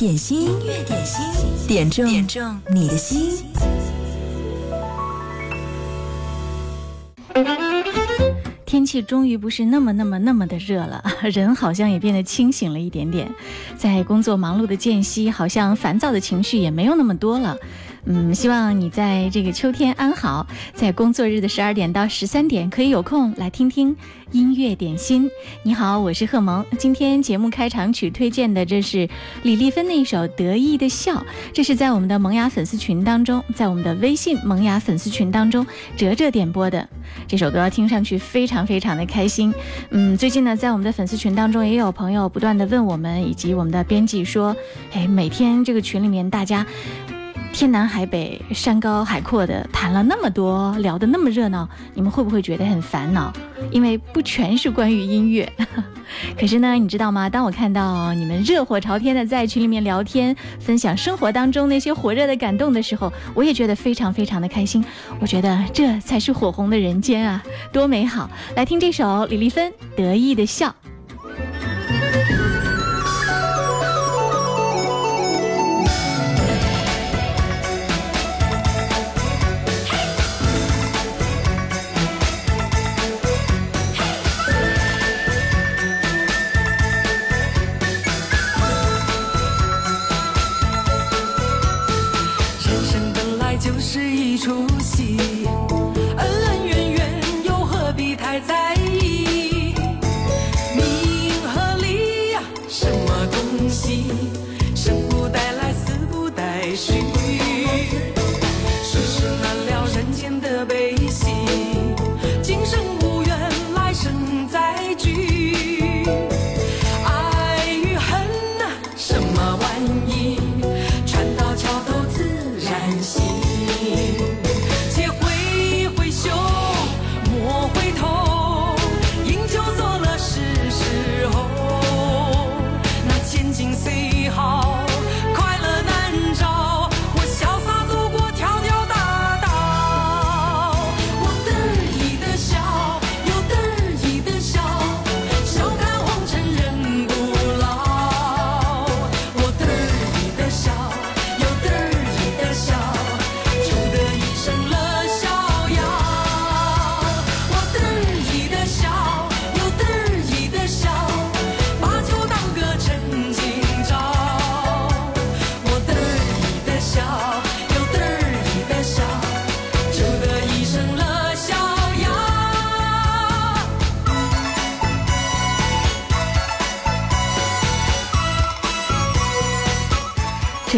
点心，音乐点心，点中点中你的心。天气终于不是那么那么那么的热了，人好像也变得清醒了一点点。在工作忙碌的间隙，好像烦躁的情绪也没有那么多了。嗯，希望你在这个秋天安好，在工作日的十二点到十三点，可以有空来听听音乐点心。你好，我是贺萌。今天节目开场曲推荐的，这是李丽芬的一首《得意的笑》，这是在我们的萌芽粉丝群当中，在我们的微信萌芽粉丝群当中，哲哲点播的这首歌，听上去非常非常的开心。嗯，最近呢，在我们的粉丝群当中，也有朋友不断的问我们，以及我们的编辑说，哎，每天这个群里面大家。天南海北、山高海阔的谈了那么多，聊得那么热闹，你们会不会觉得很烦恼？因为不全是关于音乐。可是呢，你知道吗？当我看到你们热火朝天的在群里面聊天，分享生活当中那些火热的感动的时候，我也觉得非常非常的开心。我觉得这才是火红的人间啊，多美好！来听这首李丽芬得意的笑。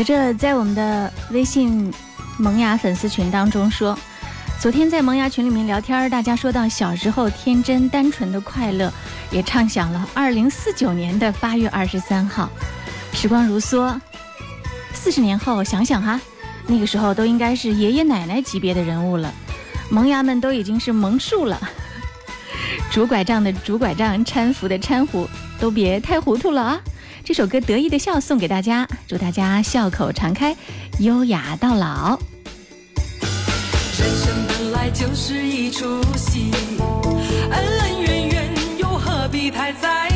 哲哲在我们的微信萌芽粉丝群当中说，昨天在萌芽群里面聊天，大家说到小时候天真单纯的快乐，也畅想了二零四九年的八月二十三号。时光如梭，四十年后想想哈，那个时候都应该是爷爷奶奶级别的人物了，萌芽们都已经是萌树了，拄拐杖的拄拐杖，搀扶的搀扶，都别太糊涂了啊！这首歌《得意的笑》送给大家，祝大家笑口常开，优雅到老。人生本来就是一出戏，恩恩怨怨又何必太在意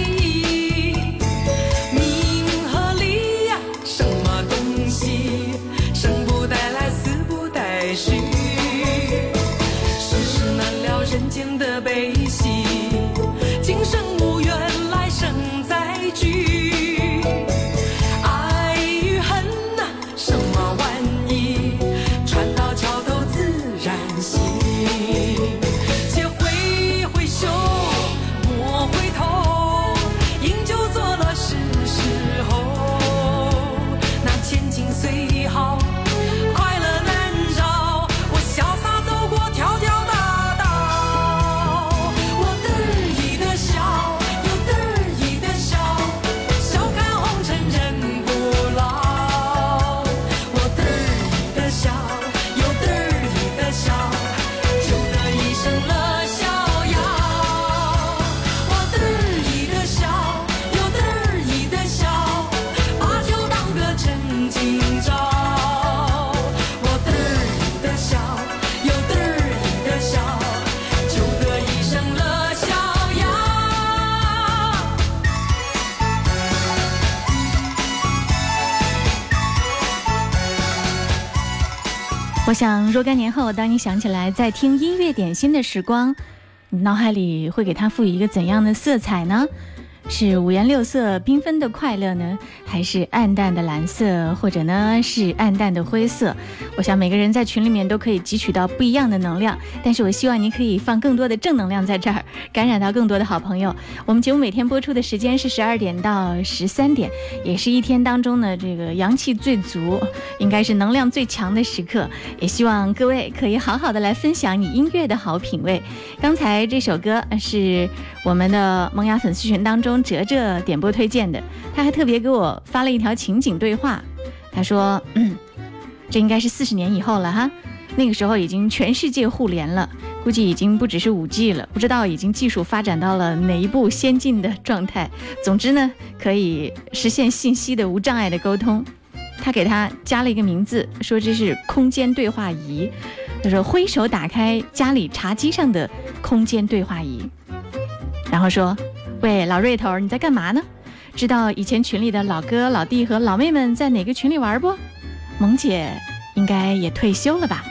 我想若干年后，当你想起来在听音乐点心的时光，你脑海里会给它赋予一个怎样的色彩呢？是五颜六色、缤纷的快乐呢，还是暗淡的蓝色，或者呢是暗淡的灰色？我想每个人在群里面都可以汲取到不一样的能量，但是我希望你可以放更多的正能量在这儿，感染到更多的好朋友。我们节目每天播出的时间是十二点到十三点，也是一天当中呢这个阳气最足，应该是能量最强的时刻。也希望各位可以好好的来分享你音乐的好品味。刚才这首歌是我们的萌芽粉丝群当中。哲哲点播推荐的，他还特别给我发了一条情景对话。他说：“嗯，这应该是四十年以后了哈，那个时候已经全世界互联了，估计已经不只是五 G 了，不知道已经技术发展到了哪一步先进的状态。总之呢，可以实现信息的无障碍的沟通。他给他加了一个名字，说这是空间对话仪。他说挥手打开家里茶几上的空间对话仪，然后说。”喂，老瑞头，你在干嘛呢？知道以前群里的老哥、老弟和老妹们在哪个群里玩不？萌姐应该也退休了吧？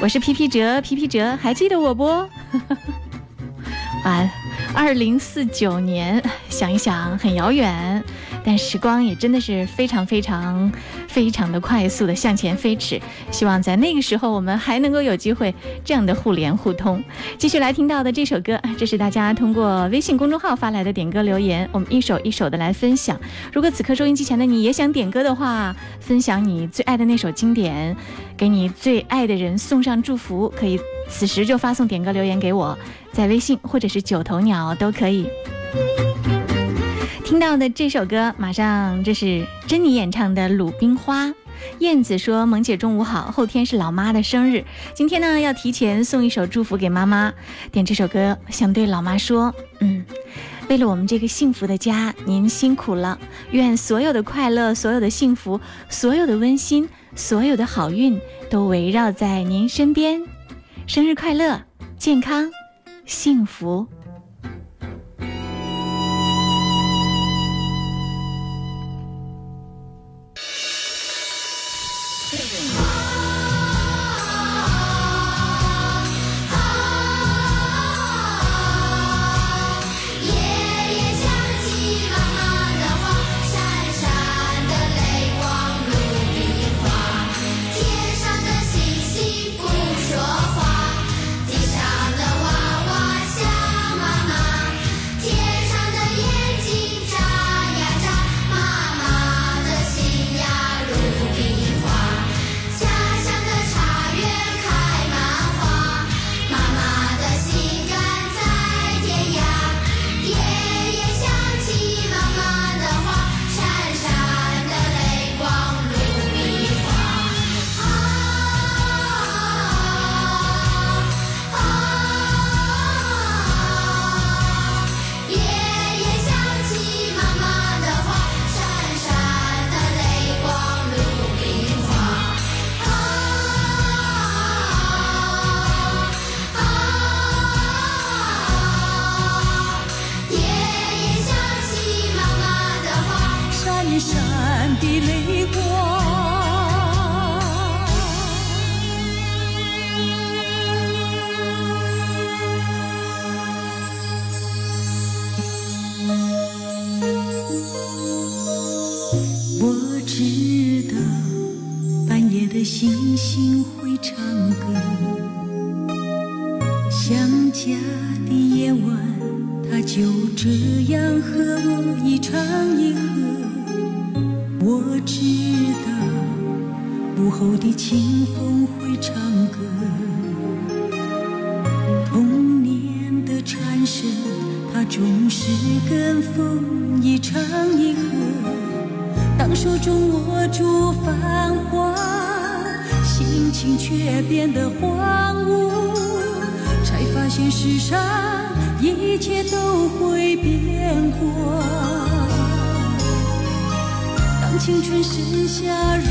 我是皮皮哲，皮皮哲，还记得我不？完，二零四九年，想一想很遥远。但时光也真的是非常非常非常的快速的向前飞驰，希望在那个时候我们还能够有机会这样的互联互通。继续来听到的这首歌，这是大家通过微信公众号发来的点歌留言，我们一首一首的来分享。如果此刻收音机前的你也想点歌的话，分享你最爱的那首经典，给你最爱的人送上祝福，可以此时就发送点歌留言给我，在微信或者是九头鸟都可以。听到的这首歌，马上这是珍妮演唱的《鲁冰花》。燕子说：“萌姐中午好，后天是老妈的生日，今天呢要提前送一首祝福给妈妈。点这首歌，想对老妈说，嗯，为了我们这个幸福的家，您辛苦了。愿所有的快乐、所有的幸福、所有的温馨、所有的好运都围绕在您身边。生日快乐，健康，幸福。”只剩下。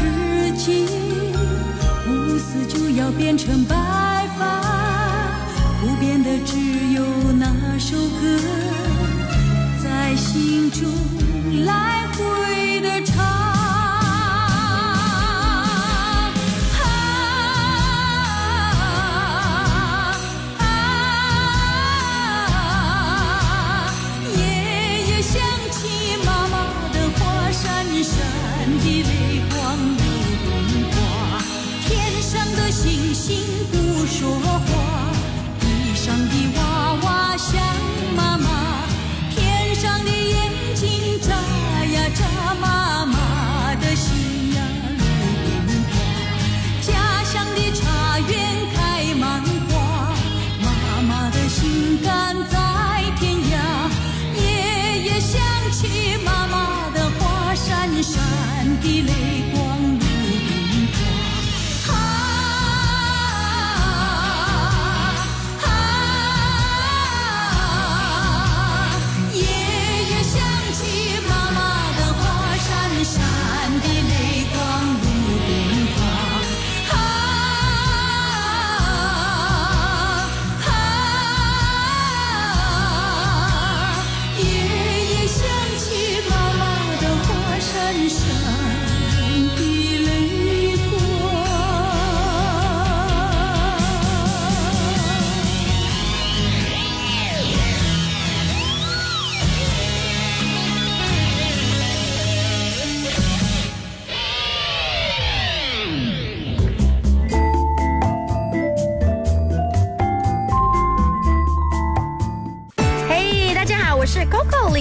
依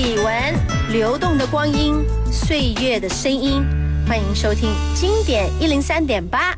李文，流动的光阴，岁月的声音，欢迎收听经典一零三点八。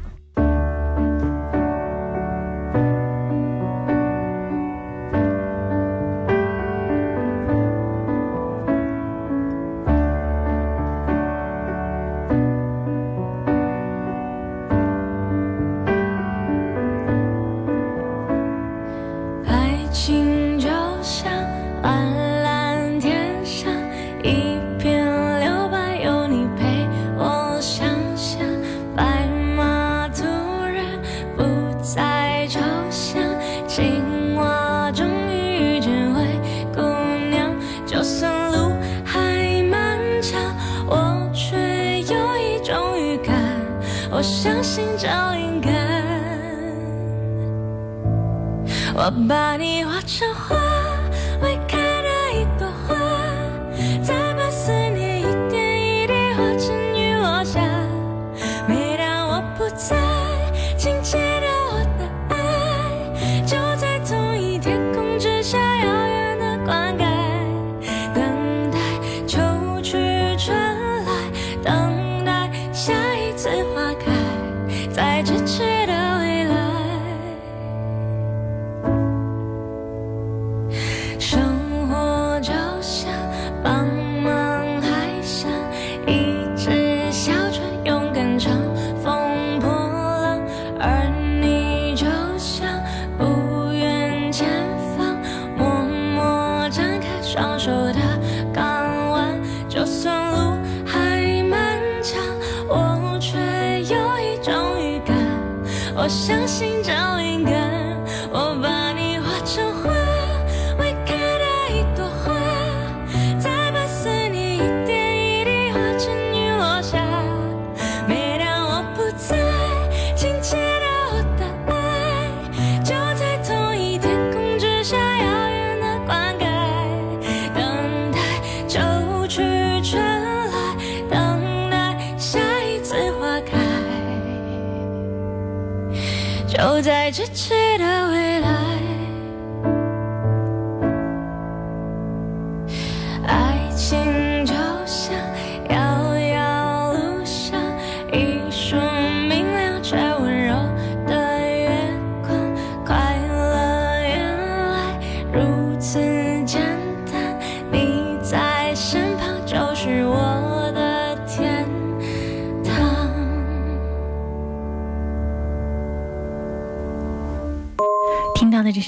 都在咫尺的。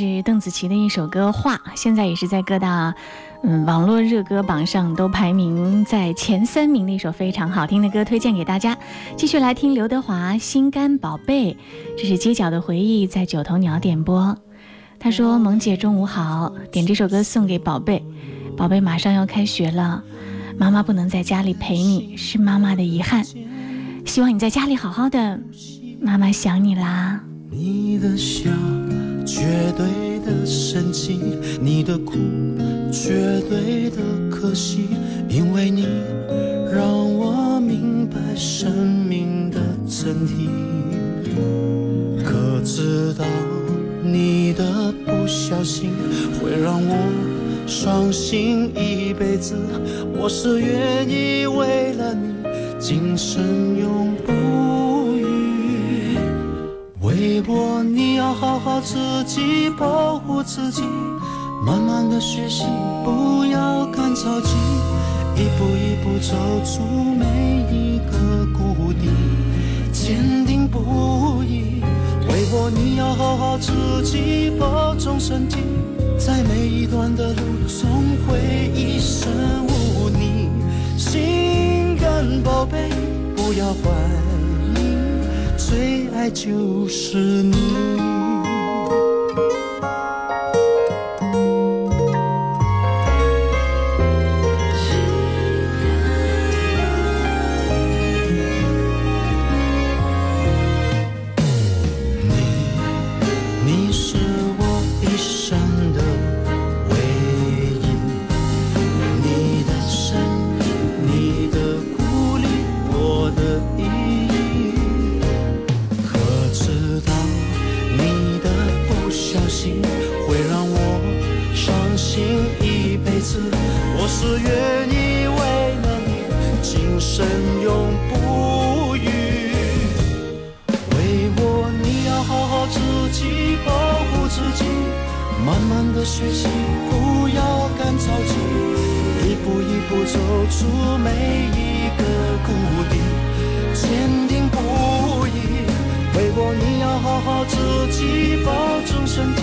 是邓紫棋的一首歌画现在也是在各大嗯网络热歌榜上都排名在前三名的一首非常好听的歌推荐给大家。继续来听刘德华心肝宝贝这是街角的回忆在九头鸟点播。他说萌姐中午好点这首歌送给宝贝宝贝马上要开学了妈妈不能在家里陪你是妈妈的遗憾。希望你在家里好好的妈妈想你啦。你的笑绝对的神奇，你的苦，绝对的可惜，因为你让我明白生命的真谛。可知道你的不小心会让我伤心一辈子，我是愿意为了你，今生永。自己保护自己，慢慢的学习，不要赶着急，一步一步走出每一个谷底，坚定不移。为我，你要好好自己保重身体，在每一段的路，总会一生无你。心肝宝贝，不要怀疑，最爱就是。你出每一个谷底，坚定不移。为我，你要好好自己保重身体，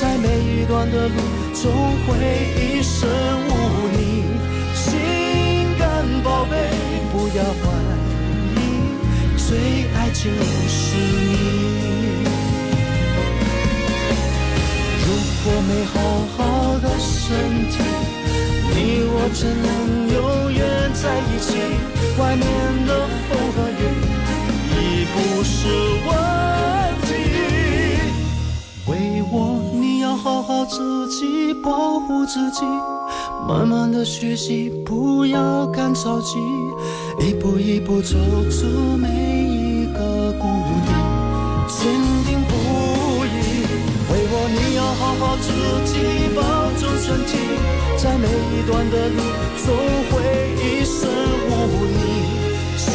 在每一段的路，总会一生无你。心肝宝贝，不要怀疑。最爱就是你。如果没好好的身体，我只能永远在一起？外面的风和雨已不是问题。为我，你要好好自己保护自己，慢慢的学习，不要赶着急，一步一步走出每一个谷底，坚定不移。为我，你要好好自己保重身体，每一段的路，总会一生无你。心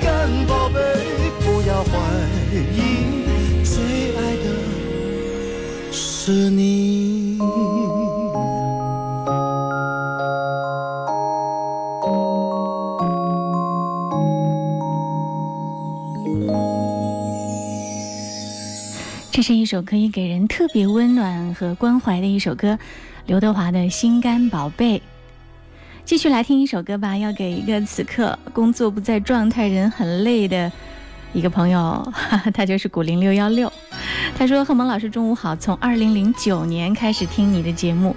肝宝贝，不要怀疑，最爱的是你。这是一首可以给人特别温暖和关怀的一首歌，刘德华的《心肝宝贝》。继续来听一首歌吧，要给一个此刻工作不在状态、人很累的一个朋友，他就是古灵六幺六。他说：“贺蒙老师，中午好。从二零零九年开始听你的节目，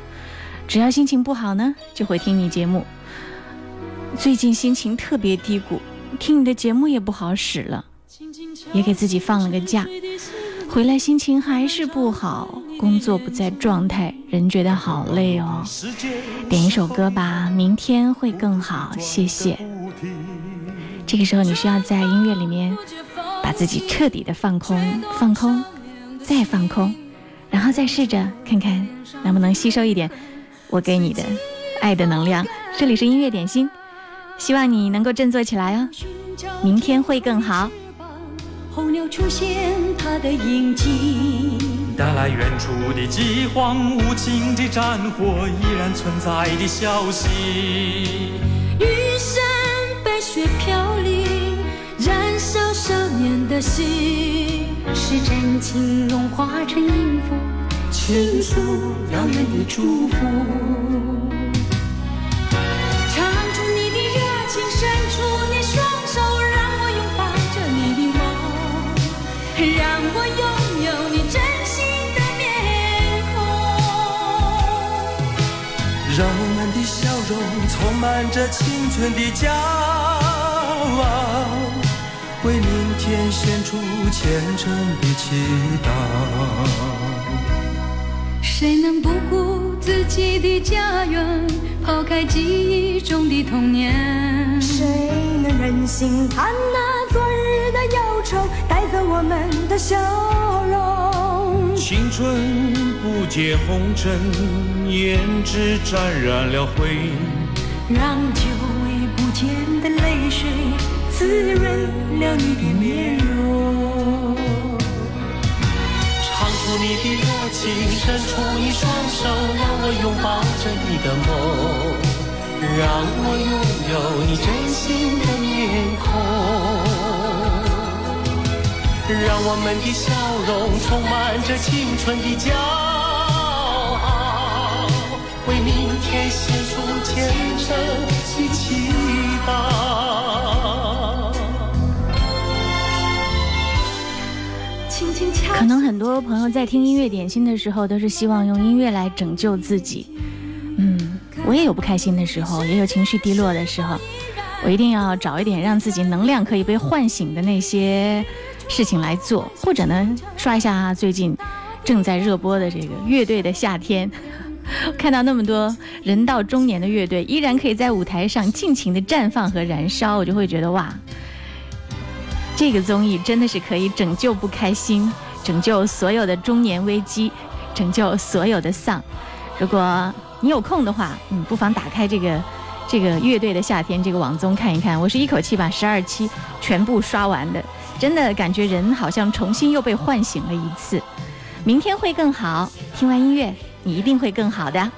只要心情不好呢，就会听你节目。最近心情特别低谷，听你的节目也不好使了，也给自己放了个假。”回来心情还是不好，工作不在状态，人觉得好累哦。点一首歌吧，明天会更好，谢谢。这个时候你需要在音乐里面把自己彻底的放空，放空，再放空，然后再试着看看能不能吸收一点我给你的爱的能量。这里是音乐点心，希望你能够振作起来哦。明天会更好。候鸟出现它的影迹，带来远处的饥荒、无情的战火依然存在的消息。玉山白雪飘零，燃烧少年的心，是真情融化成音符，倾诉遥远的祝福。充满着青春的骄傲，为明天献出虔诚的祈祷。谁能不顾自己的家园，抛开记忆中的童年？谁能忍心看那昨日的忧愁，带走我们的笑容。青春不解红尘，胭脂沾染了灰。让久违不见的泪水滋润了你的面容。唱出你的热情，伸出一双手，让我拥抱着你的梦，让我拥有你真心的面孔。让我们的笑容充满着青春的骄傲，为明天献虔诚祈祷。可能很多朋友在听音乐点心的时候，都是希望用音乐来拯救自己。嗯，我也有不开心的时候，也有情绪低落的时候，我一定要找一点让自己能量可以被唤醒的那些事情来做，或者呢，刷一下最近正在热播的这个乐队的夏天。看到那么多人到中年的乐队，依然可以在舞台上尽情的绽放和燃烧，我就会觉得哇，这个综艺真的是可以拯救不开心，拯救所有的中年危机，拯救所有的丧。如果你有空的话，嗯，不妨打开这个这个乐队的夏天这个网综看一看。我是一口气把十二期全部刷完的，真的感觉人好像重新又被唤醒了一次。明天会更好，听完音乐，你一定会更好的。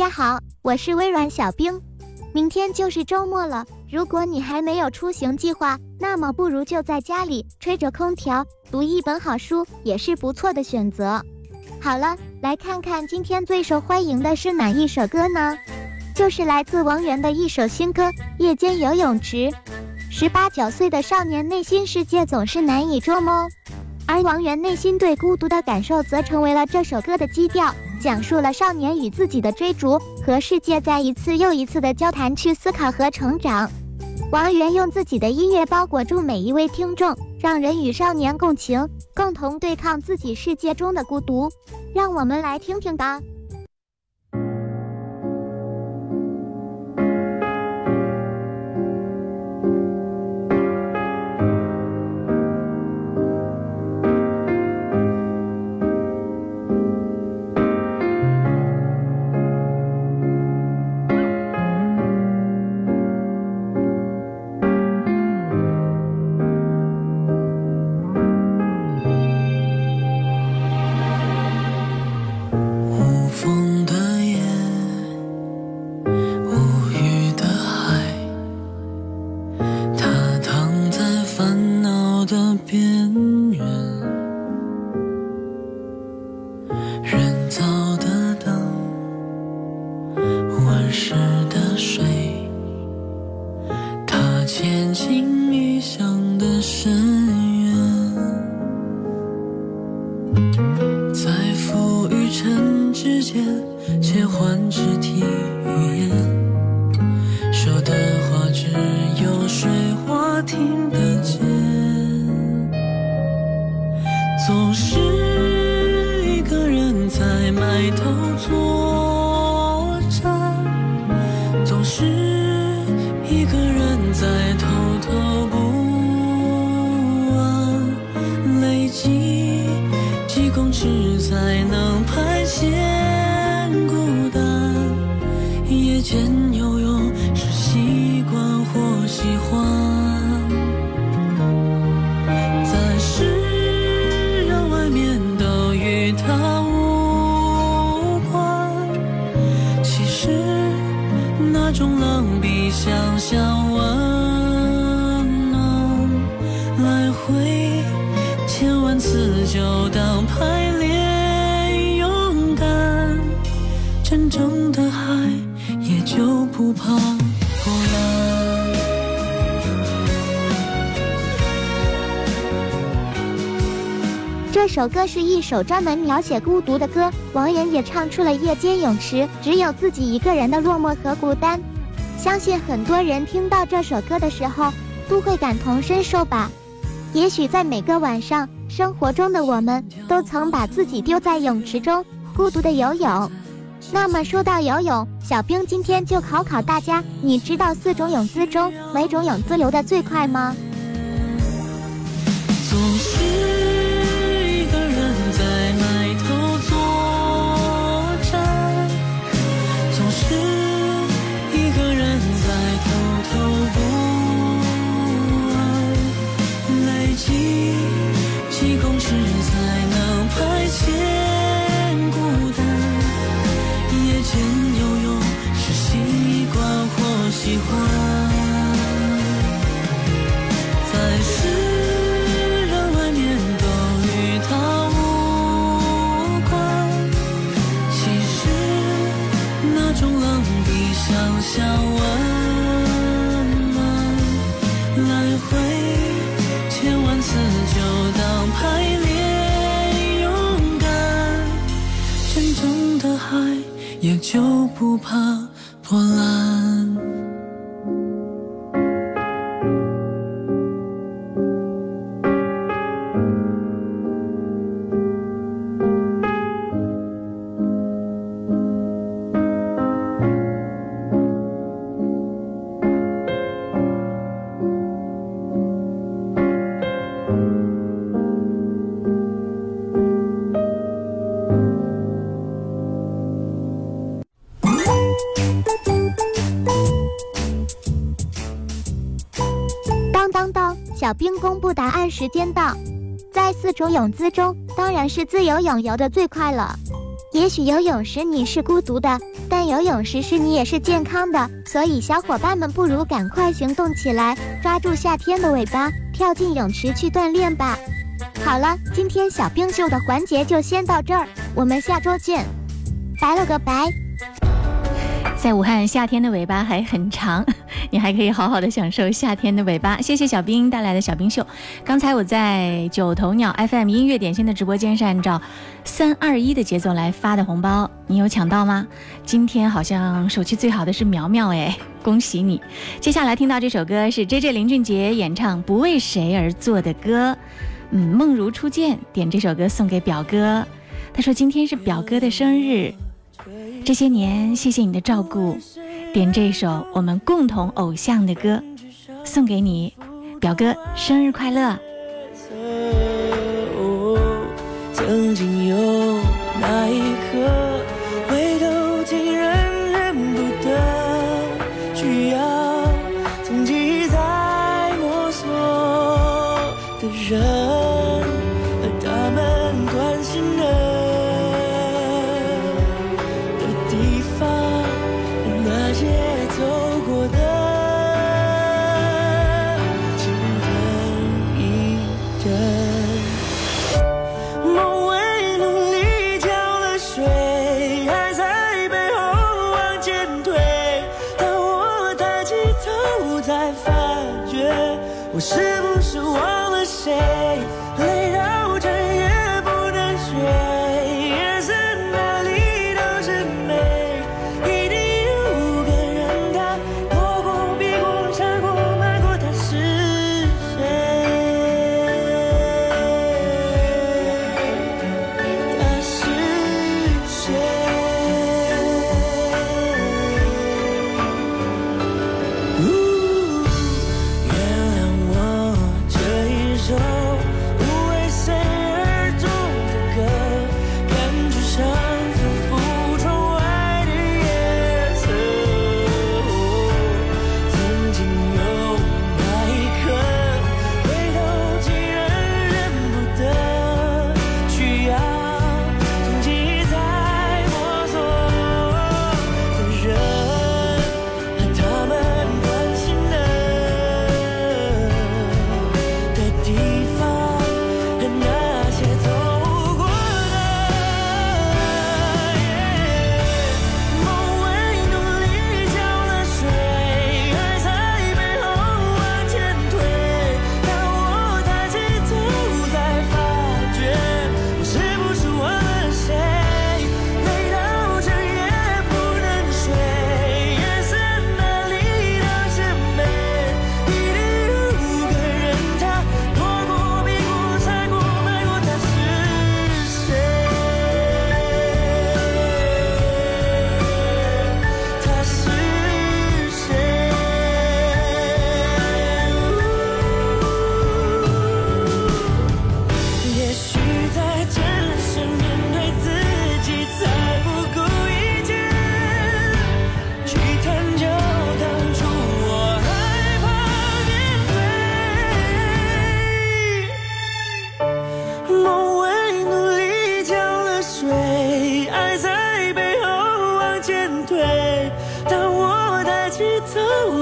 大家好，我是微软小冰。明天就是周末了，如果你还没有出行计划，那么不如就在家里吹着空调，读一本好书，也是不错的选择。好了，来看看今天最受欢迎的是哪一首歌呢？就是来自王源的一首新歌《夜间游泳池》。十八九岁的少年内心世界总是难以捉摸，而王源内心对孤独的感受则成为了这首歌的基调，讲述了少年与自己的追逐和世界在一次又一次的交谈去思考和成长。王源用自己的音乐包裹住每一位听众，让人与少年共情，共同对抗自己世界中的孤独。让我们来听听吧。首歌是一首专门描写孤独的歌，王源也唱出了夜间泳池只有自己一个人的落寞和孤单。相信很多人听到这首歌的时候，都会感同身受吧。也许在每个晚上，生活中的我们都曾把自己丢在泳池中，孤独的游泳。那么说到游泳，小兵今天就考考大家，你知道四种泳姿中哪种泳姿游得最快吗？总是时间到。在四种泳姿中，当然是自由泳游得最快了。也许游泳时你是孤独的，但游泳时是你也是健康的。所以小伙伴们不如赶快行动起来，抓住夏天的尾巴，跳进泳池去锻炼吧。好了，今天小冰秀的环节就先到这儿，我们下周见，拜了个拜。在武汉，夏天的尾巴还很长，你还可以好好的享受夏天的尾巴。谢谢小兵带来的小冰秀。刚才我在九头鸟 FM 音乐点心的直播间是按照三二一的节奏来发的红包，你有抢到吗？今天好像手气最好的是苗苗哎，恭喜你！接下来听到这首歌是 J J 林俊杰演唱《不为谁而作的歌》，嗯，梦如初见，点这首歌送给表哥。他说今天是表哥的生日。这些年，谢谢你的照顾，点这首我们共同偶像的歌，送给你，表哥，生日快乐！曾经有那一刻，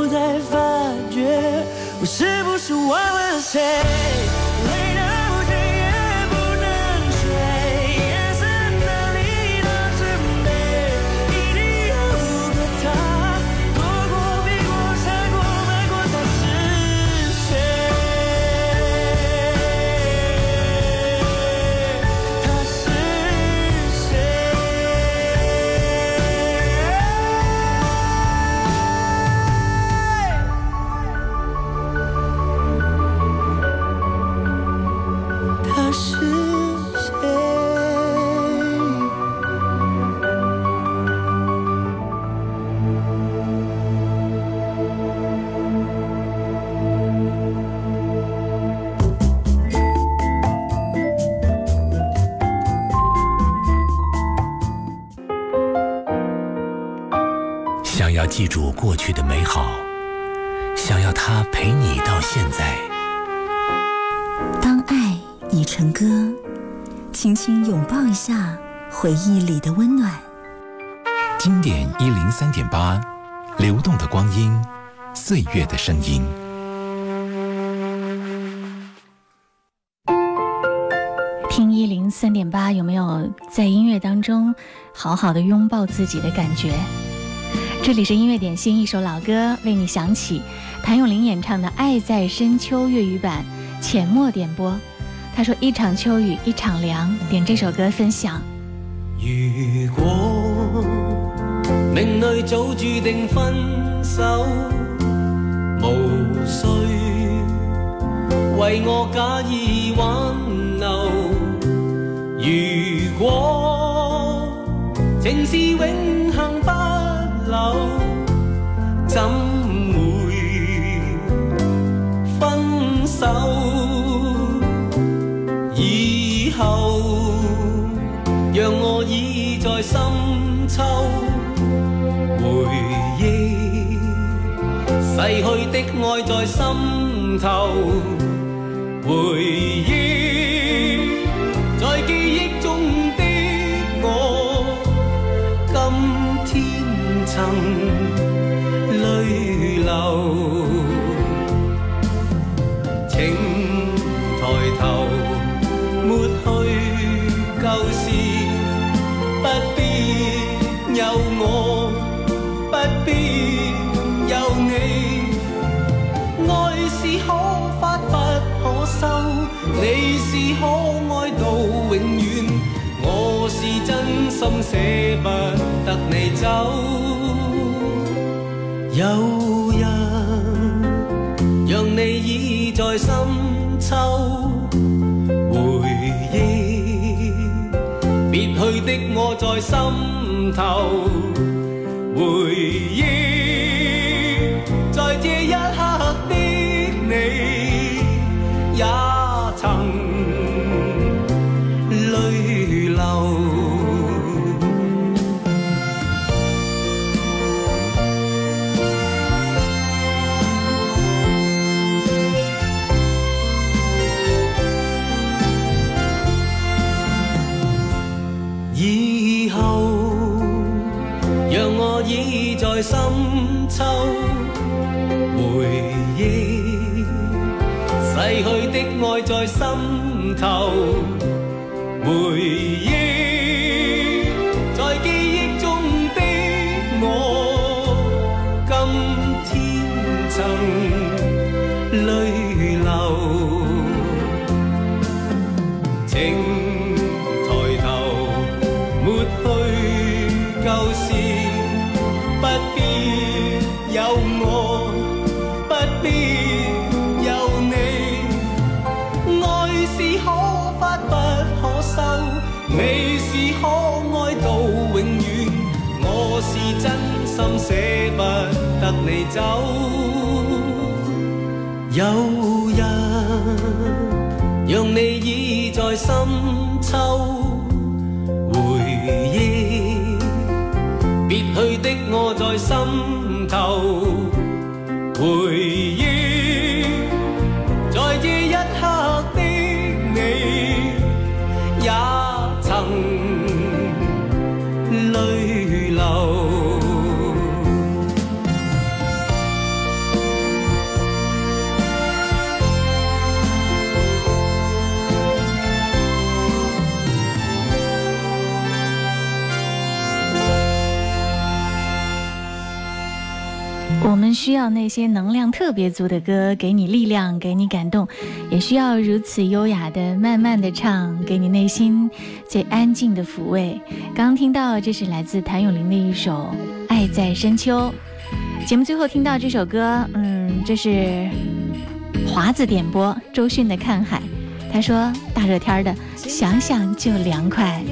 才发觉我是不是忘了谁？记住过去的美好，想要它陪你到现在。当爱已成歌，轻轻拥抱一下回忆里的温暖。经典一零三点八，流动的光阴，岁月的声音。听一零三点八，有没有在音乐当中好好的拥抱自己的感觉？这里是音乐点心，一首老歌为你响起，谭咏麟演唱的《爱在深秋》粤语版，浅墨点播。他说：“一场秋雨一场凉，点这首歌分享。如果命里早注定分手，无需为我假意挽留。如果情是永怎會分手？以後。讓我倚在深秋回憶，逝去的愛在心頭回忆，你是可爱到永远。我是真心舍不得你走。有人让你倚在深秋回忆别去的我在心头回忆，爱在心头回忆，走。有人。让你倚在深秋回忆别去的我在心头回忆，需要那些能量特别足的歌，给你力量，给你感动，也需要如此优雅的、慢慢的唱，给你内心最安静的抚慰。刚听到，这是来自谭咏麟的一首《爱在深秋》。节目最后听到这首歌，嗯，这是华子点播周迅的《看海》，他说大热天的，想想就凉快。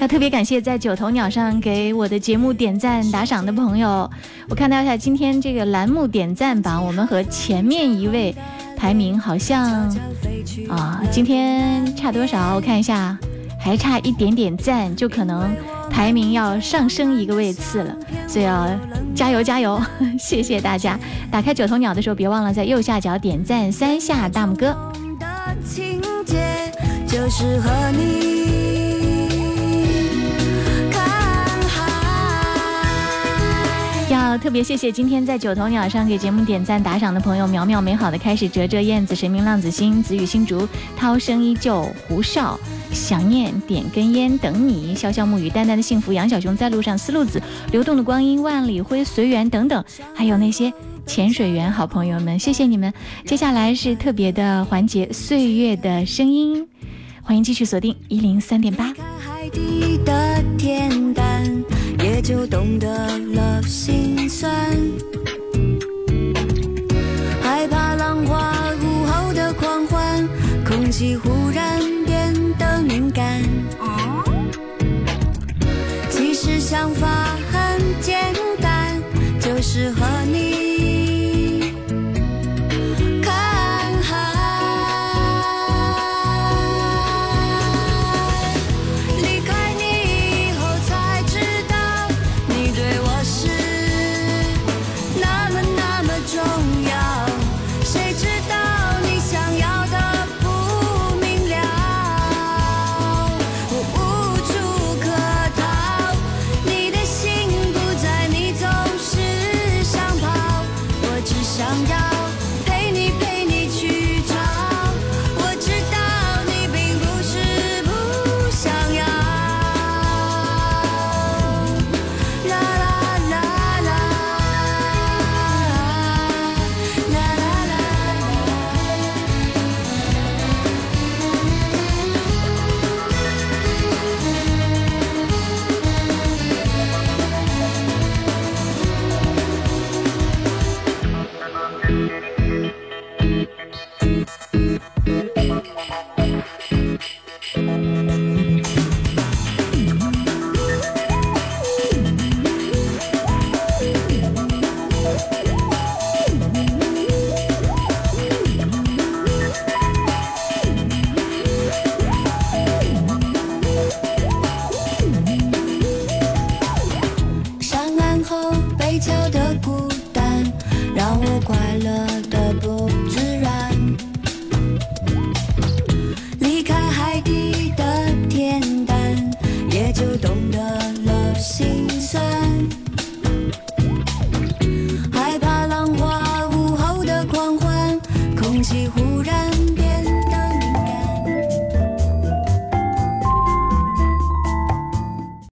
要特别感谢在九头鸟上给我的节目点赞打赏的朋友。我看到一下今天这个栏目点赞榜，我们和前面一位排名好像啊，今天差多少？我看一下，还差一点点赞，就可能排名要上升一个位次了。所以要加油加油！谢谢大家。打开九头鸟的时候，别忘了在右下角点赞三下大拇哥。情节就适合你要特别谢谢今天在九头鸟上给节目点赞打赏的朋友：苗苗美好的开始、哲哲、燕子、神明、浪子心、子雨、新竹、涛声依旧、胡少、想念、点根烟、等你、潇潇暮雨、淡淡的幸福、杨小熊在路上、思路子、流动的光阴、万里灰、随缘等等，还有那些潜水员好朋友们，谢谢你们。接下来是特别的环节——岁月的声音，欢迎继续锁定一零三点八。就懂得了心酸。害怕浪花午后的狂欢空气忽